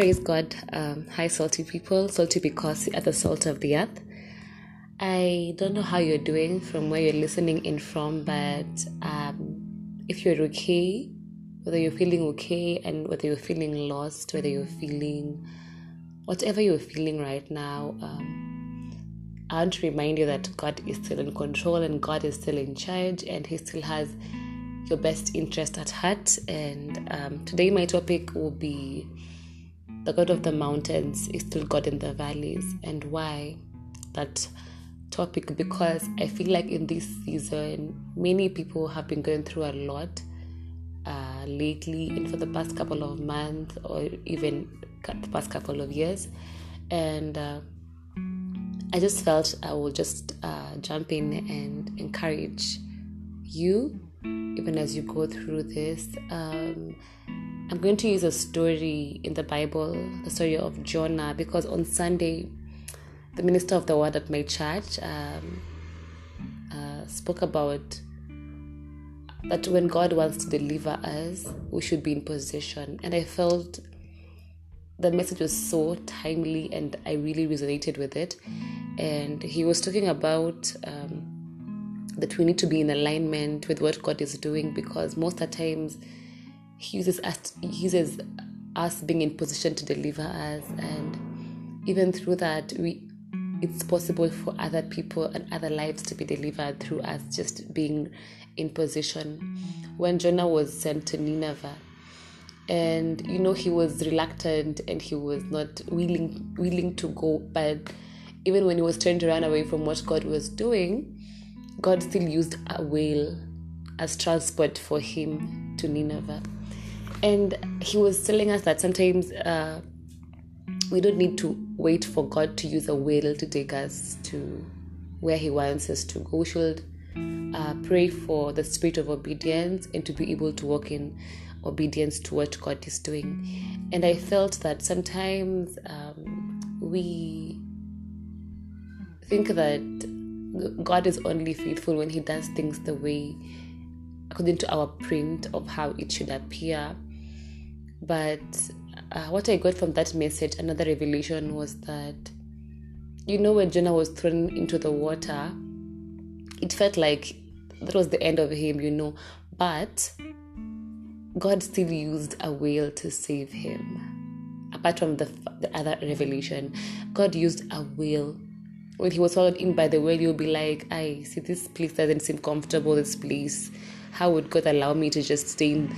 Praise God. Um, hi, salty people. Salty because you are the salt of the earth. I don't know how you're doing from where you're listening in from, but um, if you're okay, whether you're feeling okay and whether you're feeling lost, whether you're feeling whatever you're feeling right now, um, I want to remind you that God is still in control and God is still in charge and He still has your best interest at heart. And um, today, my topic will be the God of the mountains is still God in the valleys. And why that topic? Because I feel like in this season, many people have been going through a lot uh, lately and for the past couple of months or even the past couple of years. And uh, I just felt I will just uh, jump in and encourage you, even as you go through this. Um, I'm going to use a story in the Bible, the story of Jonah, because on Sunday, the minister of the word at my church um, uh, spoke about that when God wants to deliver us, we should be in position. And I felt the message was so timely and I really resonated with it. And he was talking about um, that we need to be in alignment with what God is doing because most of the times he uses us uses us being in position to deliver us. And even through that we it's possible for other people and other lives to be delivered through us just being in position. When jonah was sent to nineveh and you know he was reluctant and he was not willing willing to go. But even when he was trying to run away from what god was doing god still used a whale as transport for him to nineveh and he was telling us that sometimes uh, we don't need to wait for God to use a whale to take us to where He wants us to go. We should uh, pray for the spirit of obedience and to be able to walk in obedience to what God is doing. And I felt that sometimes um, we think that God is only faithful when He does things the way according to our print of how it should appear. But uh, what I got from that message, another revelation was that, you know, when Jonah was thrown into the water, it felt like that was the end of him, you know, but God still used a whale to save him. Apart from the, the other revelation, God used a whale. When he was swallowed in by the whale, you'll be like, I see this place doesn't seem comfortable, this place. How would God allow me to just stay in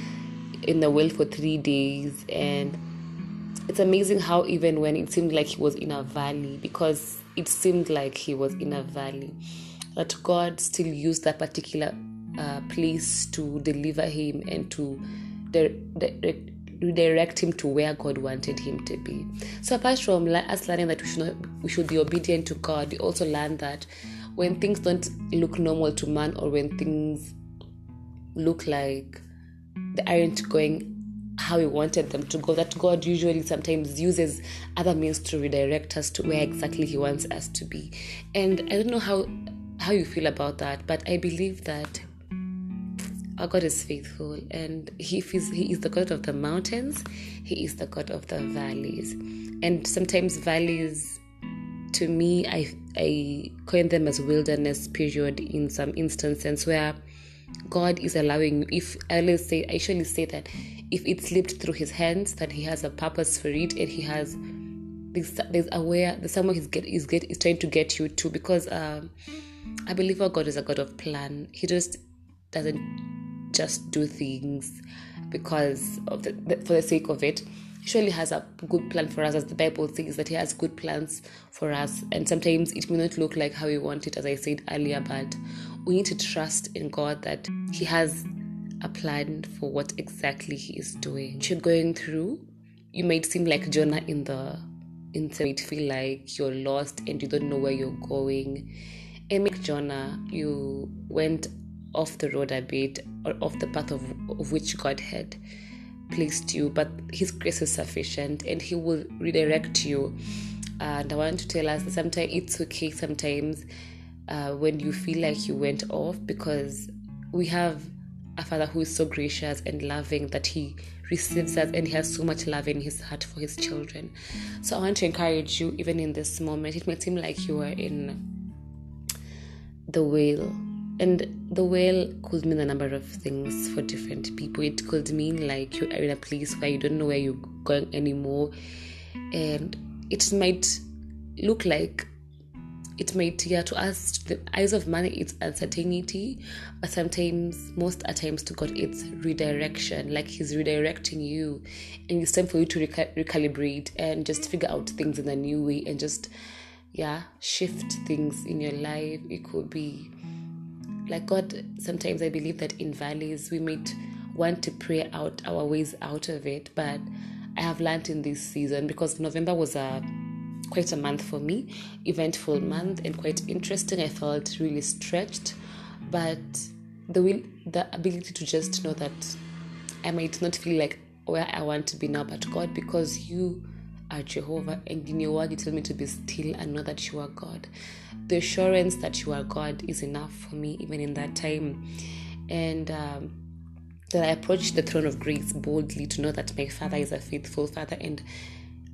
in the well for three days. And it's amazing how even when it seemed like he was in a valley because it seemed like he was in a valley that god still used that particular uh, place to deliver him and to redirect him to where god wanted him to be. So apart from us learning that we should, not, we should be obedient to god we also learn that when things don't look normal to man or when things look like they aren't going how we wanted them to go. That God usually sometimes uses other means to redirect us to where exactly He wants us to be. And I don't know how how you feel about that, but I believe that our God is faithful and he is, he is the God of the mountains, He is the God of the valleys. And sometimes valleys to me I I coin them as wilderness period in some instances where God is allowing. If I always say, I usually say that if it slipped through His hands, that He has a purpose for it, and He has there's, there's aware there's someone He's get is get is trying to get you to because um, I believe our God is a God of plan. He just doesn't just do things because of the, the for the sake of it surely has a good plan for us, as the Bible says that He has good plans for us. And sometimes it may not look like how we want it, as I said earlier, but we need to trust in God that He has a plan for what exactly He is doing. You're going through, you might seem like Jonah in the inside, might feel like you're lost and you don't know where you're going. And like Jonah, you went off the road a bit or off the path of, of which God had placed you, but His grace is sufficient and He will redirect you. And I want to tell us that sometimes it's okay sometimes uh, when you feel like you went off because we have a father who is so gracious and loving that he receives us and he has so much love in his heart for his children. So I want to encourage you, even in this moment, it may seem like you are in the whale. And the whale could mean a number of things for different people. It could mean like you are in a place where you don't know where you're going anymore. And it might look like it might yeah to us the eyes of man it's uncertainty but sometimes most at times to god it's redirection like he's redirecting you and it's time for you to recal- recalibrate and just figure out things in a new way and just yeah shift things in your life it could be like god sometimes i believe that in valleys we might want to pray out our ways out of it but i have learned in this season because november was a quite a month for me, eventful month and quite interesting. I felt really stretched, but the will, the ability to just know that I might not feel like where I want to be now, but God, because you are Jehovah, and in your word you tell me to be still and know that you are God. The assurance that you are God is enough for me, even in that time, and. Um, that I approach the throne of grace boldly to know that my Father is a faithful Father and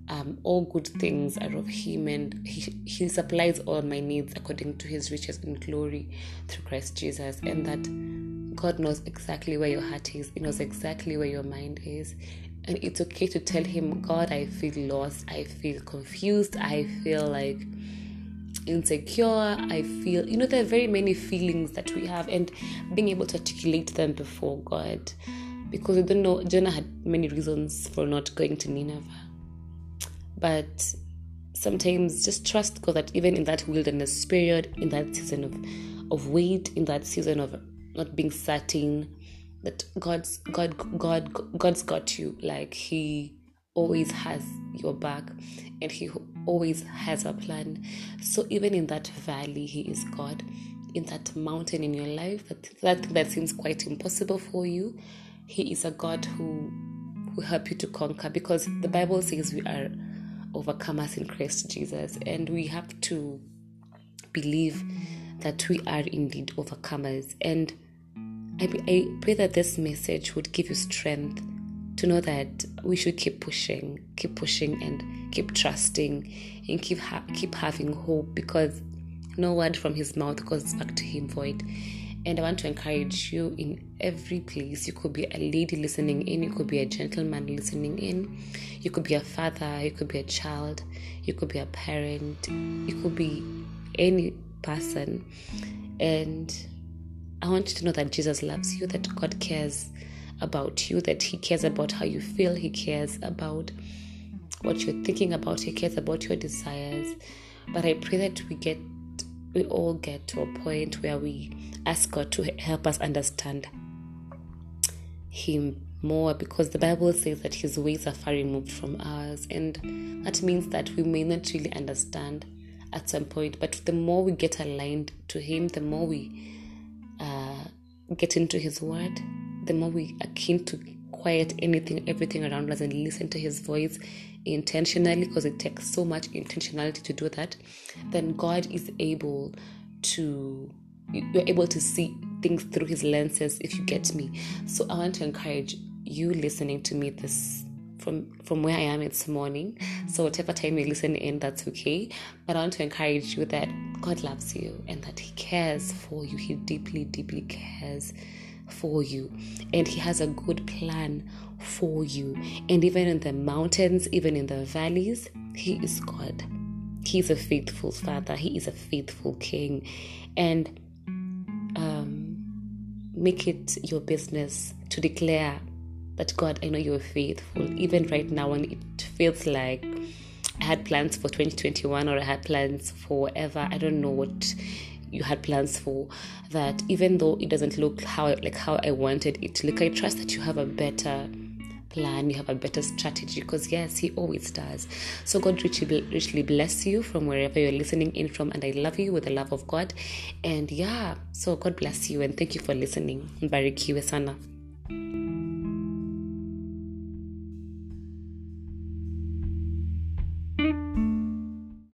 um, all good things are of Him, and he, he supplies all my needs according to His riches and glory through Christ Jesus, and that God knows exactly where your heart is, He knows exactly where your mind is. And it's okay to tell Him, God, I feel lost, I feel confused, I feel like insecure, I feel, you know, there are very many feelings that we have, and being able to articulate them before God. Because we don't know, Jonah had many reasons for not going to Nineveh. But sometimes just trust God that even in that wilderness period, in that season of, of wait, in that season of not being certain, that God's God God God's got you. Like He always has your back and He always has a plan. So even in that valley, He is God. In that mountain in your life, that that thing that seems quite impossible for you, He is a God who will help you to conquer because the Bible says we are overcomers in Christ Jesus. And we have to believe that we are indeed overcomers. And I, I pray that this message would give you strength to know that we should keep pushing, keep pushing, and keep trusting, and keep ha- keep having hope because no word from His mouth goes back to Him void. And I want to encourage you in every place. You could be a lady listening in, you could be a gentleman listening in, you could be a father, you could be a child, you could be a parent, you could be any person. And I want you to know that Jesus loves you, that God cares about you, that He cares about how you feel, He cares about what you're thinking about, He cares about your desires. But I pray that we get we all get to a point where we ask God to help us understand Him more because the Bible says that His ways are far removed from ours, and that means that we may not really understand at some point. But the more we get aligned to Him, the more we get into His Word, the more we are keen to quiet anything, everything around us, and listen to His voice intentionally because it takes so much intentionality to do that, then God is able to you're able to see things through his lenses if you get me. So I want to encourage you listening to me this from from where I am this morning. So whatever time you listen in, that's okay. But I want to encourage you that God loves you and that He cares for you. He deeply, deeply cares for you, and He has a good plan for you. And even in the mountains, even in the valleys, He is God. He is a faithful Father. He is a faithful King, and um, make it your business to declare that God, I know you're faithful, even right now when it feels like I had plans for 2021 or I had plans for whatever. I don't know what you had plans for. That even though it doesn't look how like how I wanted it to look, I trust that you have a better plan, you have a better strategy because yes, he always does. So God richly, bless you from wherever you're listening in from, and I love you with the love of God. And yeah, so God bless you and thank you for listening. Mbarikiwe sana.